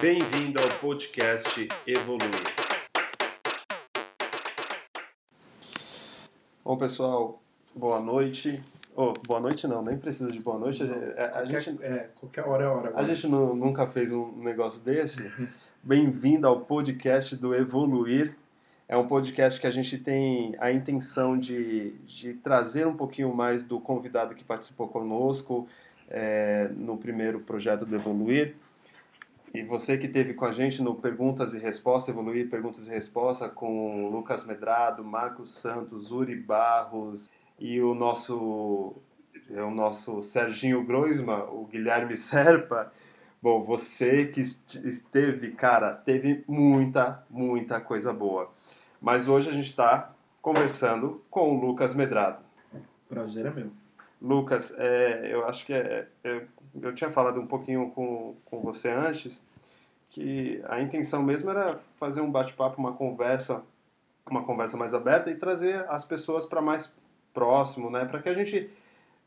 Bem-vindo ao podcast Evoluir. Bom, pessoal, boa noite. Oh, boa noite não, nem precisa de boa noite. A, a qualquer, gente, é, qualquer hora é hora. A gente nu- nunca fez um negócio desse. Bem-vindo ao podcast do Evoluir. É um podcast que a gente tem a intenção de, de trazer um pouquinho mais do convidado que participou conosco é, no primeiro projeto do Evoluir. E você que esteve com a gente no Perguntas e Respostas, Evoluir Perguntas e Respostas, com Lucas Medrado, Marcos Santos, Uri Barros e o nosso, é o nosso Serginho Groisma, o Guilherme Serpa. Bom, você que est- esteve, cara, teve muita, muita coisa boa. Mas hoje a gente está conversando com o Lucas Medrado. Prazer é meu. Lucas, é, eu acho que é, é, eu tinha falado um pouquinho com, com você antes que a intenção mesmo era fazer um bate-papo, uma conversa, uma conversa mais aberta e trazer as pessoas para mais próximo, né? Para que a gente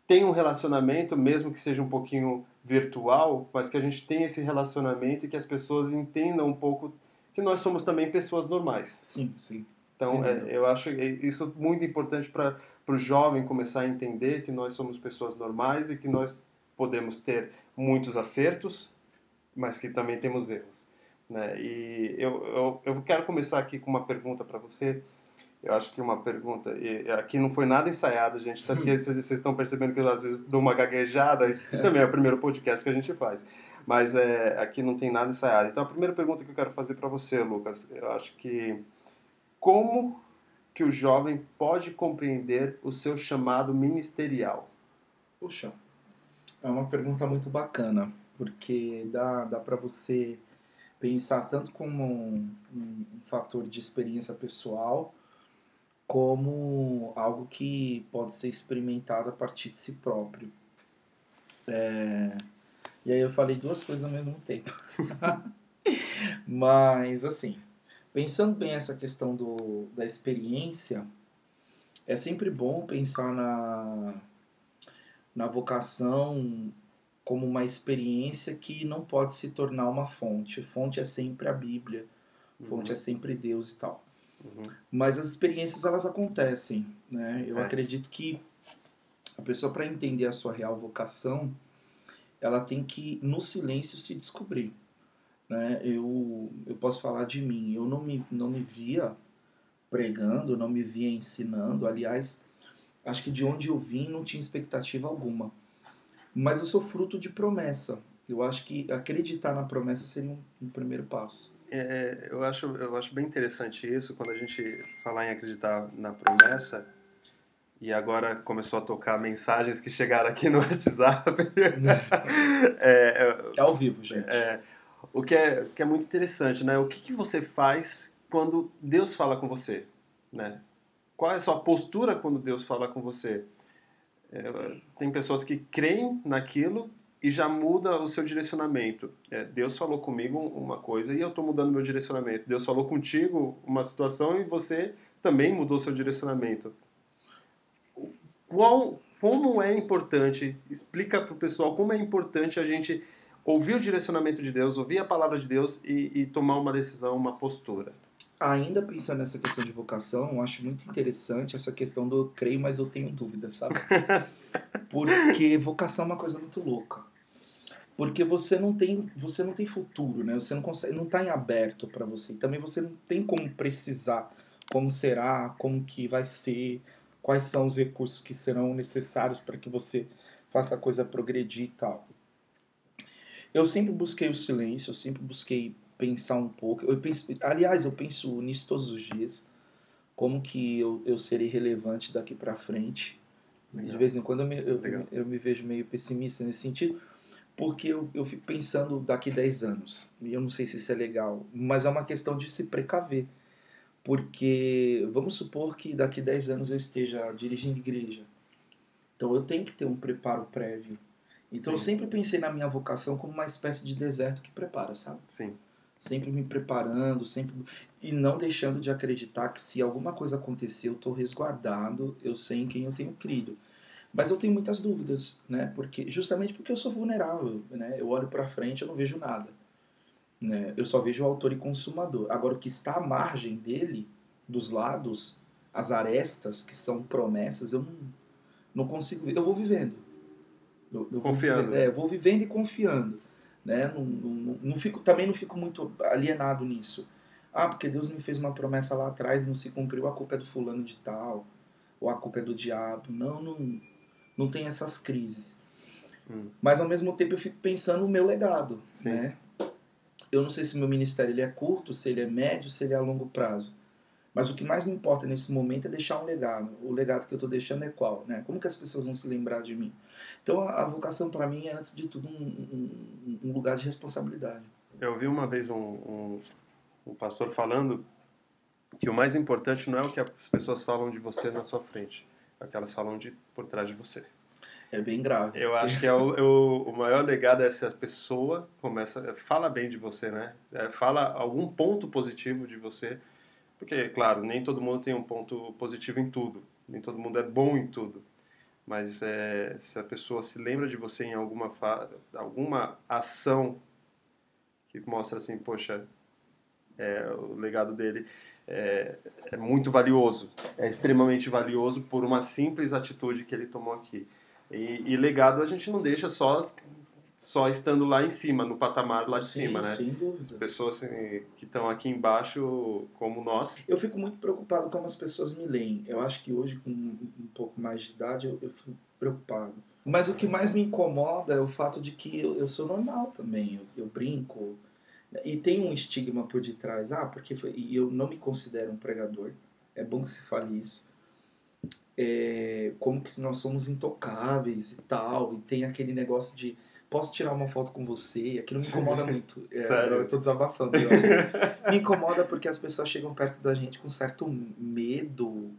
tenha um relacionamento, mesmo que seja um pouquinho virtual, mas que a gente tenha esse relacionamento e que as pessoas entendam um pouco que nós somos também pessoas normais. Sim, sim. Então, Sim. é, eu acho isso muito importante para o jovem começar a entender que nós somos pessoas normais e que nós podemos ter muitos acertos, mas que também temos erros. Né? E eu, eu, eu quero começar aqui com uma pergunta para você. Eu acho que uma pergunta. E aqui não foi nada ensaiado, gente, tá? porque vocês estão percebendo que eu às vezes dou uma gaguejada, também é o primeiro podcast que a gente faz. Mas é, aqui não tem nada ensaiado. Então, a primeira pergunta que eu quero fazer para você, Lucas, eu acho que como que o jovem pode compreender o seu chamado ministerial? Puxa, é uma pergunta muito bacana, porque dá, dá para você pensar tanto como um, um fator de experiência pessoal, como algo que pode ser experimentado a partir de si próprio. É, E aí eu falei duas coisas ao mesmo tempo. Mas, assim, pensando bem essa questão do, da experiência, é sempre bom pensar na, na vocação como uma experiência que não pode se tornar uma fonte. Fonte é sempre a Bíblia, fonte é sempre Deus e tal. Uhum. Mas as experiências elas acontecem, né? Eu É. acredito que a pessoa para entender a sua real vocação, ela tem que no silêncio se descobrir, né? Eu eu posso falar de mim, eu não me não me via pregando, não me via ensinando, aliás, acho que de onde eu vim não tinha expectativa alguma. Mas eu sou fruto de promessa. Eu acho que acreditar na promessa seria um, um primeiro passo. É, eu, acho, eu acho bem interessante isso, quando a gente falar em acreditar na promessa, e agora começou a tocar mensagens que chegaram aqui no WhatsApp. é, É ao vivo, gente. é, o que é, que é muito interessante, né? O que, que você faz quando Deus fala com você, né? Qual é a sua postura quando Deus fala com você? É, tem pessoas que creem naquilo e já muda o seu direcionamento. É, Deus falou comigo uma coisa e eu estou mudando meu direcionamento. Deus falou contigo uma situação e você também mudou seu direcionamento. Qual, como é importante, explica para o pessoal como é importante a gente ouvir o direcionamento de Deus, ouvir a palavra de Deus e, e tomar uma decisão, uma postura. Ainda pensando nessa questão de vocação, eu acho muito interessante essa questão do creio, mas eu tenho dúvidas, sabe? Porque vocação é uma coisa muito louca. Porque você não tem, você não tem futuro, né? Você não consegue, não está em aberto para você. Também você não tem como precisar como será, como que vai ser, quais são os recursos que serão necessários para que você faça a coisa progredir e tal. Eu sempre busquei o silêncio, eu sempre busquei pensar um pouco. Eu penso, aliás, eu penso nisso todos os dias. Como que eu, eu serei relevante daqui para frente. De vez em quando eu me, eu, Legal. eu me vejo meio pessimista nesse sentido, porque eu, eu fico pensando daqui 10 anos. E eu não sei se isso é legal, mas é uma questão de se precaver. Porque vamos supor que daqui 10 anos eu esteja dirigindo igreja. Então eu tenho que ter um preparo prévio. Então eu Sim. sempre pensei na minha vocação como uma espécie de deserto que prepara, sabe? Sim. Sempre me preparando, sempre e não deixando de acreditar que se alguma coisa acontecer, eu estou resguardado, eu sei em quem eu tenho crido. Mas eu tenho muitas dúvidas, né? Porque justamente porque eu sou vulnerável, né? Eu olho para frente, eu não vejo nada. Né? Eu só vejo o autor e consumador. Agora, o que está à margem dele, dos lados, as arestas, que são promessas, eu não, não consigo ver. Eu vou vivendo. Eu, eu Confiando. Vou, vivendo, é, eu vou vivendo e confiando. Né? Não, não, não fico, também não fico muito alienado nisso. Ah, porque Deus me fez uma promessa lá atrás e não se cumpriu, a culpa é do fulano de tal, ou a culpa é do diabo. Não, não, não tem essas crises. Hum. Mas ao mesmo tempo eu fico pensando no meu legado. Sim. Né? Eu não sei se meu ministério ele é curto, se ele é médio, se ele é a longo prazo. Mas o que mais me importa nesse momento é deixar um legado. O legado que eu estou deixando é qual? Né? Como que as pessoas vão se lembrar de mim? Então a, a vocação para mim é, antes de tudo, um, um, um, lugar de responsabilidade. Eu ouvi uma vez um, um, um pastor falando que o mais importante não é o que as pessoas falam de você na sua frente, é o que elas falam de por trás de você. É bem grave. Eu acho que é o, eu, o maior legado é se a pessoa começa, fala bem de você, né? É, fala algum ponto positivo de você, porque, claro, nem todo mundo tem um ponto positivo em tudo, nem todo mundo é bom em tudo. Mas é, se a pessoa se lembra de você em alguma, alguma ação que mostra assim, poxa, é, o legado dele é, é muito valioso, é extremamente valioso por uma simples atitude que ele tomou aqui. E, e, legado a gente não deixa só só estando lá em cima, no patamar lá de Sim, cima, né? Sem dúvida. Pessoas assim, que estão aqui embaixo, como nós. Eu fico muito preocupado como as pessoas me leem. Eu acho que hoje, com um pouco mais de idade, eu, eu fico preocupado. Mas o que mais me incomoda é o fato de que eu, eu sou normal também. Eu, eu, brinco. E tem um estigma por detrás. Ah, porque foi, e eu não me considero um pregador. É bom que se fale isso é, como que se nós somos intocáveis e tal, e tem aquele negócio de posso tirar uma foto com você, aquilo me incomoda muito. É, Sério? Eu tô desabafando. Eu me incomoda porque as pessoas chegam perto da gente com certo medo,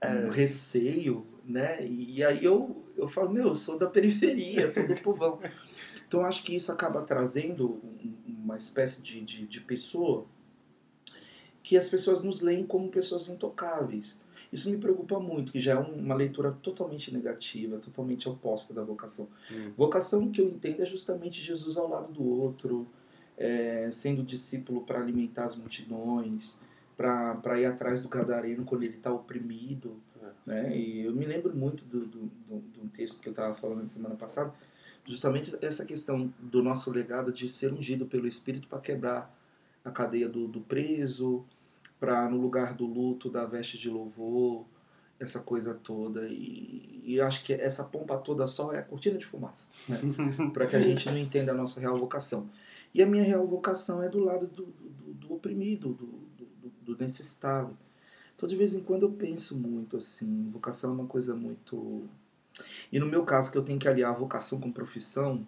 É. um receio, né? E, e aí eu, eu falo, meu, eu sou da periferia, sou do povão. Então eu acho que isso acaba trazendo um- uma espécie de, de, de pessoa que as pessoas nos leem como pessoas intocáveis. Isso me preocupa muito, que já é um- uma leitura totalmente negativa, totalmente oposta da vocação. Hum. Vocação que eu entendo é justamente Jesus ao lado do outro, é, sendo discípulo para alimentar as multidões, para ir atrás do gadareno quando ele está oprimido. Né? E eu me lembro muito do, do, do, de um texto que eu estava falando na semana passada, justamente essa questão do nosso legado de ser ungido pelo Espírito para quebrar a cadeia do, do preso, para no lugar do luto dar veste de louvor, essa coisa toda. E, e acho que essa pompa toda só é a cortina de fumaça, né? para que a gente não entenda a nossa real vocação. E a minha real vocação é do lado do, do, do oprimido, do, do, do necessitado. Então, de vez em quando eu penso muito assim, vocação é uma coisa muito. E no meu caso, que eu tenho que aliar vocação com profissão,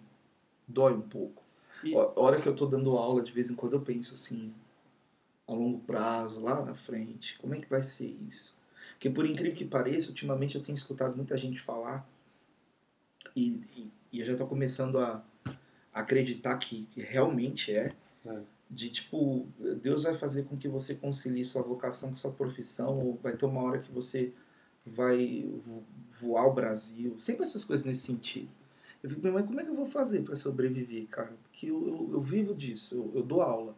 dói um pouco. E- A hora que eu tô dando aula, de vez em quando eu penso assim, a longo prazo, lá na frente, como é que vai ser isso? Porque por incrível que pareça, ultimamente eu tenho escutado muita gente falar e, e, e eu já tô começando a acreditar que, que realmente é, É. de tipo, Deus vai fazer com que você concilie sua vocação com sua profissão, ou vai ter uma hora que você vai vo- voar o Brasil, sempre essas coisas nesse sentido. Eu fico, mas como é que eu vou fazer para sobreviver, cara? Porque eu, eu, eu vivo disso, eu, eu dou aula.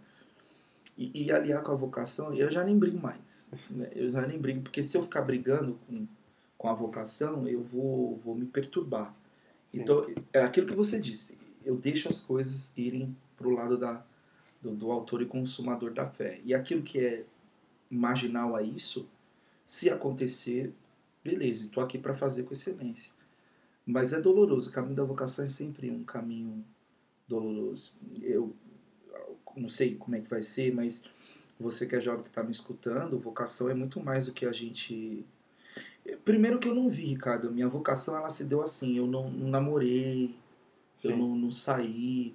E, e aliar com a vocação, eu já nem brigo mais. né? Eu já nem brigo, porque se eu ficar brigando com, com a vocação, eu vou, vou me perturbar. Sim. Então, é aquilo que você disse. Eu deixo as coisas irem pro lado da, do, do autor e consumador da fé. E aquilo que é marginal a isso, se acontecer, beleza, estou aqui para fazer com excelência. Mas é doloroso. O caminho da vocação é sempre um caminho doloroso. Eu não sei como é que vai ser, mas você que é jovem que está me escutando, vocação é muito mais do que a gente. Primeiro que eu não vi, Ricardo. Minha vocação ela se deu assim. Eu não, não namorei, eu Sim. não, não saí.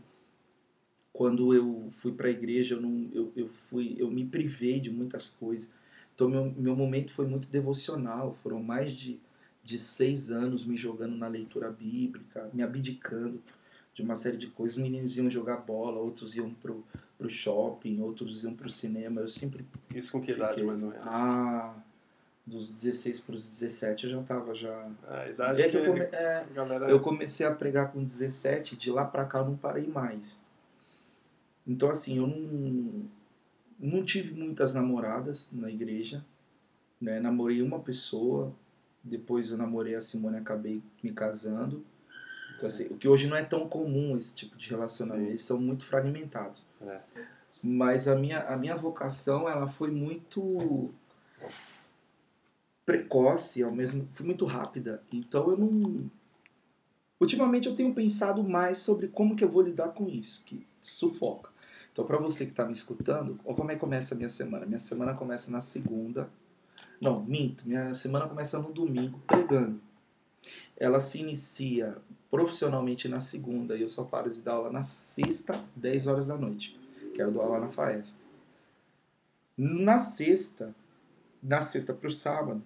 Quando eu fui para a igreja, eu, não, eu, eu, fui, eu me privei de muitas coisas. Então, meu, meu momento foi muito devocional. Foram mais de, de seis anos me jogando na leitura bíblica, me abdicando de uma série de coisas. Os meninos iam jogar bola, outros iam pro, pro shopping, outros iam pro cinema. Eu sempre Isso com que idade, fiquei- mais ou menos? Ah, dos 16 para os 17 eu já tava já. A idade É que eu, come... é, galera... eu comecei a pregar com 17, de lá pra cá eu não parei mais. Então, assim, eu não, não tive muitas namoradas na igreja. Né? Namorei uma pessoa, depois eu namorei a Simone acabei me casando. Então, assim, o que hoje não é tão comum esse tipo de relacionamento, eles são muito fragmentados. É. Mas a minha, a minha vocação, ela foi muito precoce, ao mesmo foi muito rápida. Então eu não Ultimamente eu tenho pensado mais sobre como que eu vou lidar com isso, que sufoca. Então para você que está me escutando, como é que começa a minha semana? Minha semana começa na segunda. Não, minto. Minha semana começa no domingo pregando. Ela se inicia profissionalmente na segunda e eu só paro de dar aula na sexta, 10 horas da noite, que eu dou aula na FAESP. Na sexta, na sexta para o sábado,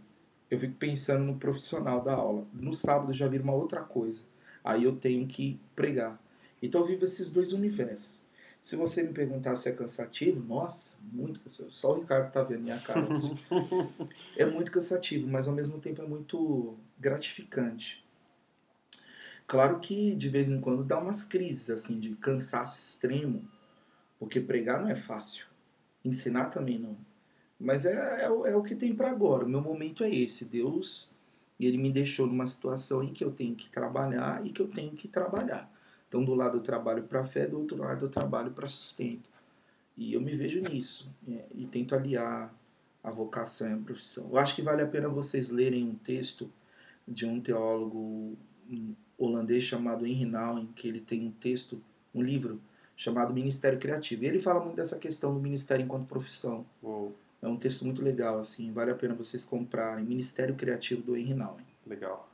eu fico pensando no profissional da aula. No sábado já vira uma outra coisa. Aí eu tenho que pregar. Então eu vivo esses dois universos. Se você me perguntar se é cansativo, nossa, muito cansativo. Só o Ricardo tá vendo minha cara é muito cansativo, mas ao mesmo tempo é muito gratificante. Claro que de vez em quando dá umas crises assim de cansaço extremo, porque pregar não é fácil, ensinar também não. Mas é, é, o- é o que tem para agora. O meu momento é esse. Deus, ele me deixou numa situação em que eu tenho que trabalhar e que eu tenho que trabalhar. Então, do lado eu trabalho para fé, do outro lado eu trabalho para sustento. E eu me vejo nisso. é, e tento aliar a vocação e a profissão. Eu acho que vale a pena vocês lerem um texto de um teólogo holandês chamado Henry Nouwen, que ele tem um texto, um livro chamado Ministério Criativo. E ele fala muito dessa questão do ministério enquanto profissão. Uou, É um texto muito legal, assim, vale a pena vocês comprarem. Ministério Criativo do Henry Nouwen. legal.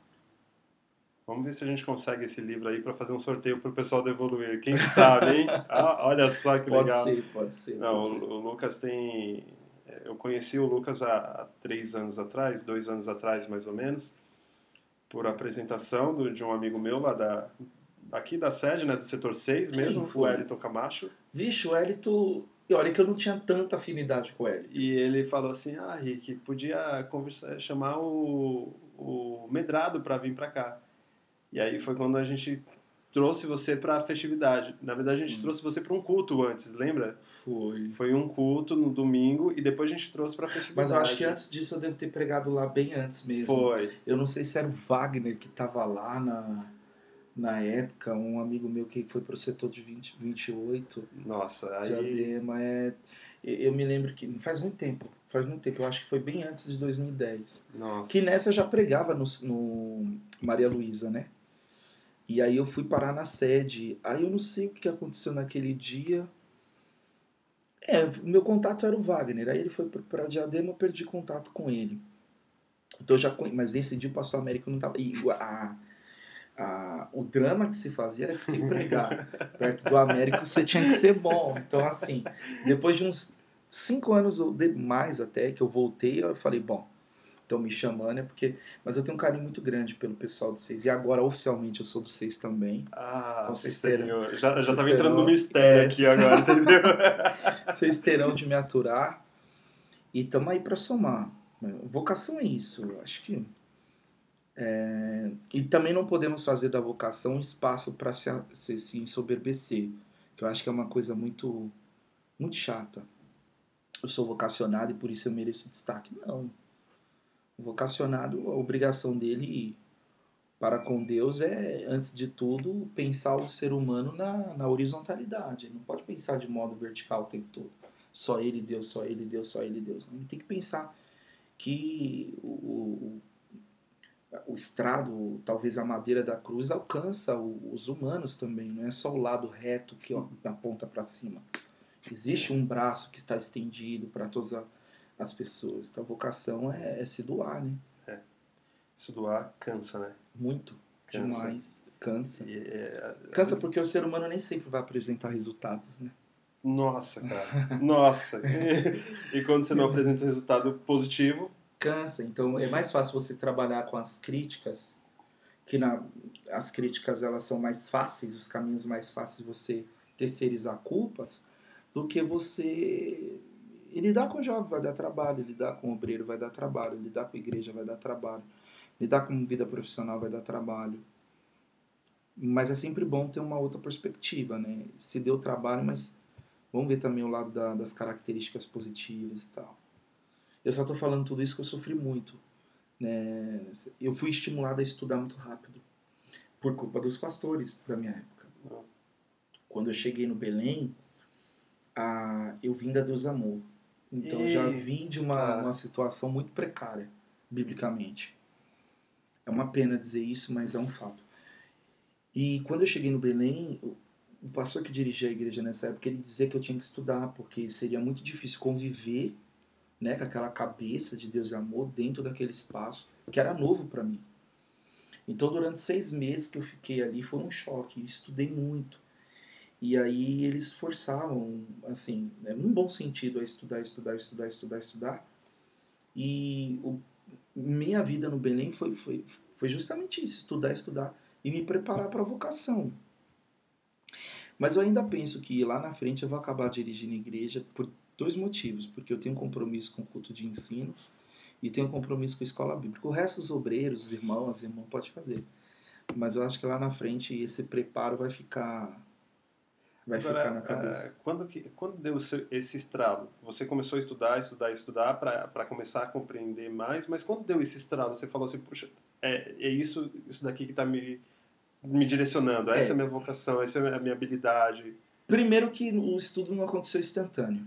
Vamos ver se a gente consegue esse livro aí para fazer um sorteio pro pessoal do Evoluir. Quem sabe, hein? Ah, olha só que Pode legal. ser, pode ser. Não, pode ser. o, o Lucas tem. é, Eu conheci o Lucas há, há três anos atrás, dois anos atrás mais ou menos, por apresentação do- de um amigo meu lá da, aqui da sede, né, do setor 6 Quem mesmo, o foi? Elton Camacho. Vixe, o Elito... E olha que eu não tinha tanta afinidade com o Elito. E ele falou assim: Ah, Rick, podia conversar, chamar o, o Medrado para vir para cá. E aí foi quando a gente trouxe você para a festividade. Na verdade, a gente Hum. trouxe você para um culto antes, lembra? Foi. Foi um culto no domingo e depois a gente trouxe para a festividade. Mas eu acho que antes disso eu devo ter pregado lá bem antes mesmo. Foi. Eu não sei se era o Wagner que estava lá na, na época, um amigo meu que foi pro setor de 20, 28, Nossa, aí. Diadema. É, eu me lembro que. Faz muito tempo. Faz muito tempo. Eu acho que foi bem antes de 2010. Nossa. Que nessa eu já pregava no, no Maria Luísa, né? E aí eu fui parar na sede. Aí eu não sei o que aconteceu naquele dia. É, meu contato era o Wagner. Aí ele foi pra Diadema, eu perdi contato com ele. Então já. Mas nesse dia o pastor Américo não tava. E a, a, o drama que se fazia era que se pregar perto do Américo você tinha que ser bom. Então, assim, depois de uns cinco anos ou mais até que eu voltei, eu falei, bom, estão me chamando, é porque. Mas eu tenho um carinho muito grande pelo pessoal do Seis. E agora, oficialmente, eu sou do Seis também. Ah, Então vocês senhor. Já, já tava entrando no terão- mistério é, aqui agora, entendeu? Vocês terão de me aturar. E estamos aí para somar. Vocação é isso, eu acho que. é, E também não podemos fazer da vocação um espaço para se, se, se ensoberbecer, que eu acho que é uma coisa muito, muito chata. Eu sou vocacionado e por isso eu mereço destaque. Não. Vocacionado, a obrigação dele para com Deus é, antes de tudo, pensar o ser humano na, na horizontalidade. Ele não pode pensar de modo vertical o tempo todo. Só ele, Deus, só ele, Deus, só ele, Deus. Ele tem que pensar que o, o, o estrado, talvez a madeira da cruz, alcança o- os humanos também. Não é só o lado reto que ó, da ponta para cima. Existe um braço que está estendido para todas a- as pessoas. Então a vocação é, é se doar, né? Isso doar cansa, né? Muito. Cansa. Demais. Cansa. E, é, Cansa porque o ser humano nem sempre vai apresentar resultados, né? Nossa, cara. Nossa. e quando você não apresenta resultado positivo, Cansa. Então é mais fácil você trabalhar com as críticas, que na, as críticas elas são mais fáceis, os caminhos mais fáceis você terceirizar culpas, do que você. E lidar com o jovem vai dar trabalho, lidar com o obreiro vai dar trabalho, lidar com a igreja vai dar trabalho, lidar com vida profissional vai dar trabalho. Mas é sempre bom ter uma outra perspectiva, né? Se deu trabalho, mas Vamos ver também o lado da, das características positivas e tal. Eu só estou falando tudo isso que eu sofri muito. Né? Eu fui estimulado a estudar muito rápido por culpa dos pastores da minha época. Quando eu cheguei no Belém, a, eu vim da Deus Amor. Então eu já vim de uma, uma situação muito precária, biblicamente. É uma pena dizer isso, mas é um fato. E quando eu cheguei no Belém, o pastor que dirigia a igreja nessa época, ele dizia que eu tinha que estudar, porque seria muito difícil conviver né, com aquela cabeça de Deus e amor dentro daquele espaço, que era novo para mim. Então, durante seis meses que eu fiquei ali, foi um choque. Estudei muito. E aí eles forçavam, assim, né, num bom sentido, a estudar, estudar, estudar, estudar, estudar. E o, minha vida no Belém foi, foi, foi justamente isso: estudar, estudar e me preparar para a vocação. Mas eu ainda penso que lá na frente eu vou acabar dirigindo igreja por dois motivos. Porque eu tenho compromisso com o culto de ensino e tenho compromisso com a escola bíblica. O resto dos obreiros, os irmãos, as irmãs, pode fazer. Mas eu acho que lá na frente esse preparo vai ficar vai Agora, ficar na cabeça. Uh, quando, que, quando deu esse estralo? Você começou a estudar, estudar, estudar para começar a compreender mais, mas quando deu esse estralo, você falou assim, puxa, é, é isso, isso daqui que está me, me direcionando, essa é. é a minha vocação, essa é a minha habilidade. Primeiro que o estudo não aconteceu instantâneo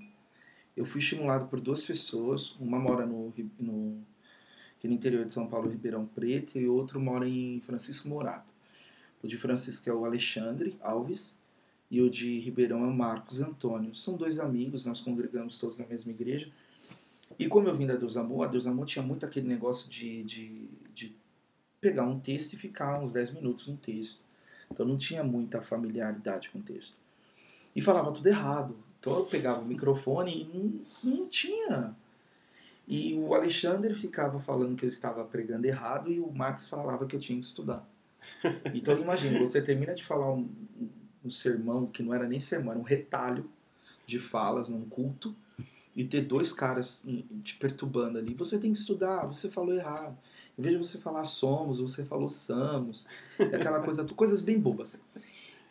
eu fui estimulado por duas pessoas, uma mora no, no, aqui no interior de São Paulo, Ribeirão Preto, e outro mora em Francisco Morato. O de Francisco é o Alexandre Alves, e o de Ribeirão é o Marcos Antônio. São dois amigos, nós congregamos todos na mesma igreja. E como eu vim da Deus Amor, a Deus Amor tinha muito aquele negócio de, de, de pegar um texto e ficar uns 10 minutos no texto. Então não tinha muita familiaridade com o texto. E falava tudo errado. Então eu pegava o microfone e não, não tinha. E o Alexandre ficava falando que eu estava pregando errado e o Max falava que eu tinha que estudar. Então imagina, você termina de falar um, um sermão que não era nem sermão, era um retalho de falas num culto e ter dois caras te perturbando ali. Você tem que estudar, você falou errado. Em vez de você falar somos, você falou samos. É aquela coisa, coisas bem bobas.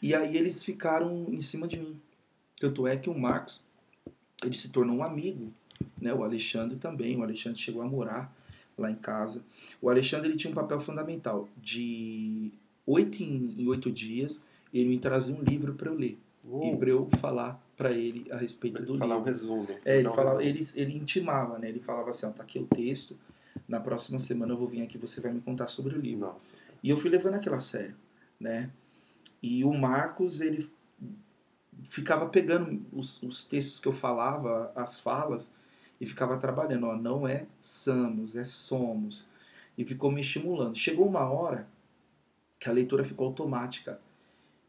E aí eles ficaram em cima de mim. Tanto é que o Marcos ele se tornou um amigo, né? O Alexandre também. O Alexandre chegou a morar lá em casa. O Alexandre ele tinha um papel fundamental. De oito em oito dias ele me trazia um livro para eu ler e para eu falar para ele a respeito do falar livro. um resumo. É, ele, falava, ele, ele intimava, né? Ele falava assim, ó, tá aqui o texto, na próxima semana eu vou vir aqui, você vai me contar sobre o livro. Nossa. E eu fui levando aquilo a sério, né? E o Marcos, ele ficava pegando os, os, textos que eu falava, as falas, e ficava trabalhando. Ó, não é somos, é somos. E ficou me estimulando. Chegou uma hora que a leitura ficou automática.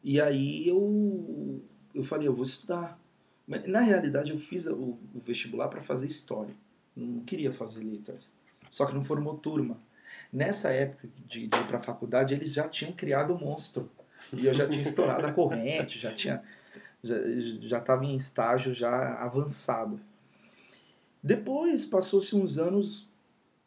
E aí eu, eu falei, eu vou estudar. Mas, na realidade, eu fiz o, o vestibular para fazer história. Não queria fazer letras. Só que não formou turma. Nessa época de, de ir para a faculdade, eles já tinham criado o monstro. E eu já tinha estourado a corrente, já tinha já estava em estágio já avançado. Depois, passou-se uns anos,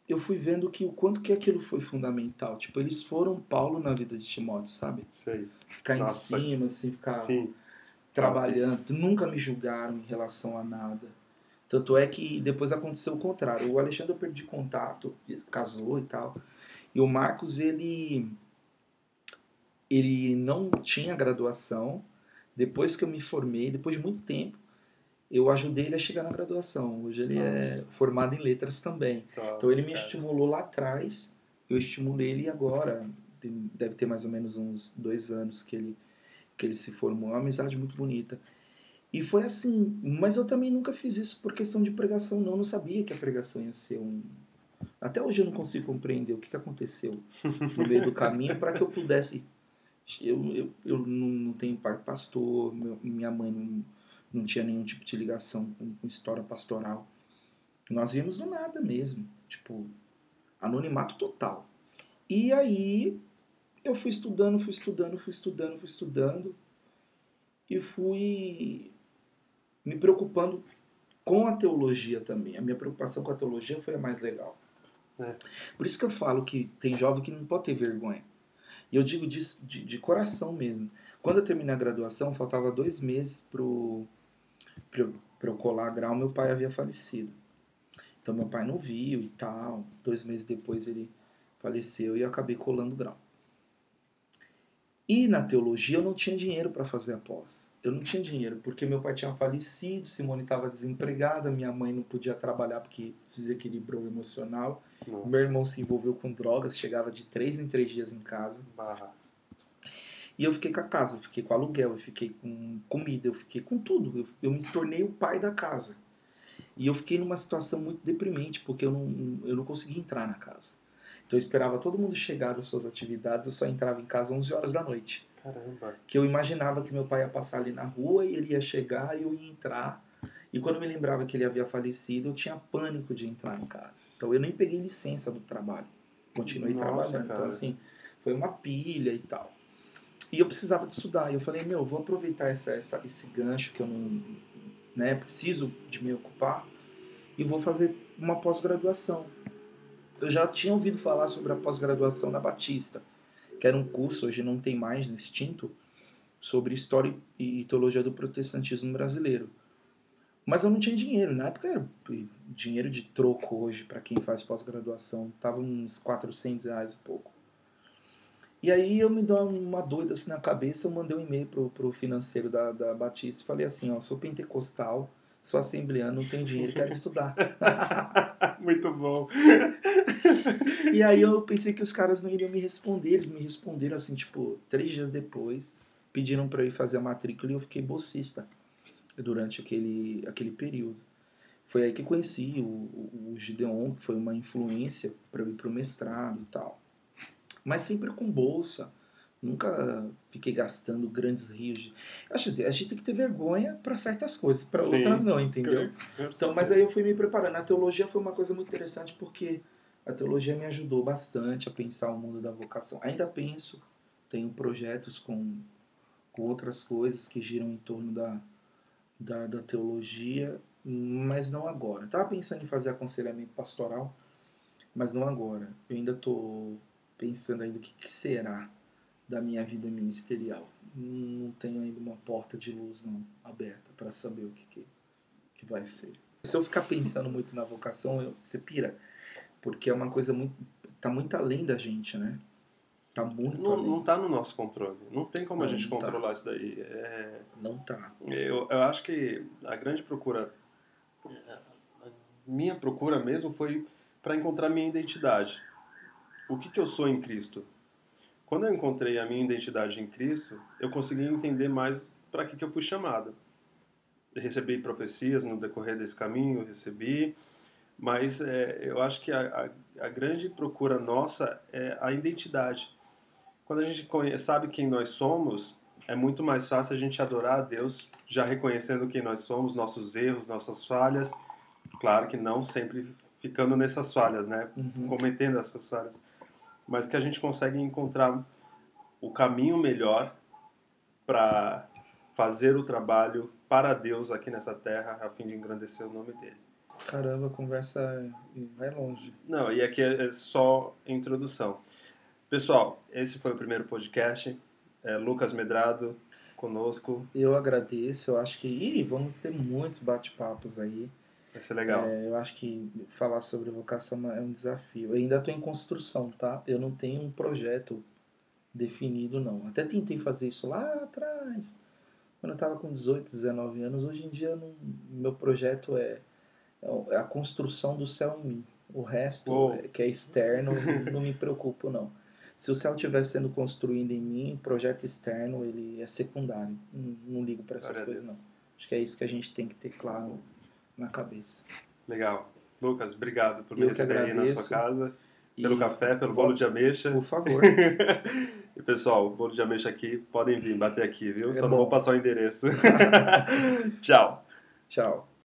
eu fui vendo que o quanto que aquilo foi fundamental. Tipo, eles foram Paulo na vida de Timóteo, sabe? Sei. Ficar Nossa. em cima, assim, ficar Sim. trabalhando. Nunca me julgaram em relação a nada. Tanto é que depois aconteceu o contrário. O Alexandre eu perdi contato, casou e tal. E o Marcos, ele ele não tinha graduação, depois que eu me formei, depois de muito tempo, eu ajudei ele a chegar na graduação. Hoje ele é Nossa. é formado em letras também. Tá, então ele me cara. estimulou lá atrás, eu estimulei ele agora. Deve ter mais ou menos uns dois anos que ele, que ele se formou. É uma amizade muito bonita. E foi assim, mas eu também nunca fiz isso por questão de pregação, não. Eu não sabia que a pregação ia ser um. Até hoje eu não consigo compreender o que, que aconteceu no meio do caminho para que eu pudesse eu, eu, eu não tenho pai pastor, meu, minha mãe não, não tinha nenhum tipo de ligação com, com história pastoral. Nós vimos do nada mesmo, tipo, anonimato total. E aí eu fui estudando, fui estudando, fui estudando, fui estudando e fui me preocupando com a teologia também. A minha preocupação com a teologia foi a mais legal. É. Por isso que eu falo que tem jovem que não pode ter vergonha. E eu digo de, de coração mesmo. Quando eu terminei a graduação, faltava dois meses pro, pra eu, pra eu colar grau, meu pai havia falecido. Então meu pai não viu e tal. Dois meses depois ele faleceu e eu acabei colando grau. E na teologia eu não tinha dinheiro para fazer a pós. Eu não tinha dinheiro porque meu pai tinha falecido, Simone estava desempregada, minha mãe não podia trabalhar porque desequilibrou emocional. Nossa. Meu irmão se envolveu com drogas, chegava de três em três dias em casa. Barra. E eu fiquei com a casa, eu fiquei com aluguel, eu fiquei com comida, eu fiquei com tudo. Eu, eu me tornei o pai da casa. E eu fiquei numa situação muito deprimente, porque eu não, eu não conseguia entrar na casa. Então eu esperava todo mundo chegar das suas atividades, eu só entrava em casa 11 horas da noite. Caramba. Que eu imaginava que meu pai ia passar ali na rua e ele ia chegar e eu ia entrar. E quando eu me lembrava que ele havia falecido, eu tinha pânico de entrar em casa. Então eu nem peguei licença do trabalho. Continuei Nossa, trabalhando. Então cara. assim, foi uma pilha e tal. E eu precisava de estudar. E eu falei, meu, vou aproveitar essa, essa- esse gancho que eu não né, preciso de me ocupar e vou fazer uma pós-graduação. Eu já tinha ouvido falar sobre a pós-graduação na Batista, que era um curso, hoje não tem mais, no extinto, sobre história e teologia do protestantismo brasileiro. Mas eu não tinha dinheiro. Na época era dinheiro de troco hoje para quem faz pós-graduação. Tava uns 400 reais e pouco. E aí eu me dou uma doida assim na cabeça, eu mandei um e-mail pro, pro financeiro da, da Batista e falei assim, ó, sou pentecostal, sou assembleano, não tenho dinheiro, quero estudar. Muito bom. E aí eu pensei que os caras não iriam me responder, eles me responderam assim, tipo, três dias depois, pediram para eu ir fazer a matrícula e eu fiquei bolsista durante aquele, aquele período. Foi aí que conheci o, o, o Gideon, que foi uma influência para eu ir pro mestrado e tal. Mas sempre com bolsa. Nunca fiquei gastando grandes rios de. Acho assim, a gente tem que ter vergonha para certas coisas, para outras não, entendeu? Então, mas aí eu fui me preparando. A teologia foi uma coisa muito interessante porque a teologia me ajudou bastante a pensar o mundo da vocação. Ainda penso, tenho projetos com, com outras coisas que giram em torno da, da, da teologia, mas não agora. Estava pensando em fazer aconselhamento pastoral, mas não agora. Eu ainda estou pensando ainda o que, que será da minha vida ministerial. Não tenho ainda uma porta de luz não aberta para saber o que, que, que vai ser. Se eu ficar pensando muito na vocação, eu, você pira. Porque é uma coisa muito. tá muito além da gente, né? Tá muito Não, além. não tá no nosso controle. Não tem como a Não, gente não tá. controlar isso daí. É, Não tá. eu, eu acho que a grande procura, a minha procura mesmo foi para encontrar minha identidade. O que, que eu sou em Cristo? Quando eu encontrei a minha identidade em Cristo, eu consegui entender mais para que, que eu fui chamado. Eu recebi profecias no decorrer desse caminho, recebi, mas é, eu acho que a, a, a grande procura nossa é a identidade. Quando a gente conhe- sabe quem nós somos, é muito mais fácil a gente adorar a Deus, já reconhecendo quem nós somos, nossos erros, nossas falhas. Claro que não sempre ficando nessas falhas, né? Uhum. Cometendo essas falhas. Mas que a gente consegue encontrar o caminho melhor para fazer o trabalho para Deus aqui nessa terra, a fim de engrandecer o nome dele. Caramba, a conversa vai longe. Não, e aqui é é só introdução. Pessoal, esse foi o primeiro podcast. É, Lucas Medrado conosco. Eu agradeço, eu acho que. Ih, vamos ter muitos bate-papos aí. Vai ser legal. É, eu acho que falar sobre vocação é um desafio. Eu ainda estou em construção, tá? Eu não tenho um projeto definido, não. Até tentei fazer isso lá atrás, quando eu estava com 18, 19 anos. Hoje em dia, não- meu projeto é, é a construção do céu em mim. O resto, Uou. é- que é externo, não- me preocupo, não. Se o céu estiver sendo construído em mim, projeto externo ele é secundário. Não, não ligo para essas coisas, Deus. não. Acho que é isso que a gente tem que ter claro na cabeça. Legal. Lucas, obrigado por me Eu receber aí na sua casa. E, Pelo café, pelo bolo de ameixa. Por favor. e pessoal, o bolo de ameixa aqui, podem vir bater aqui, viu? É Só não bom. vou passar o endereço. Tchau. Tchau.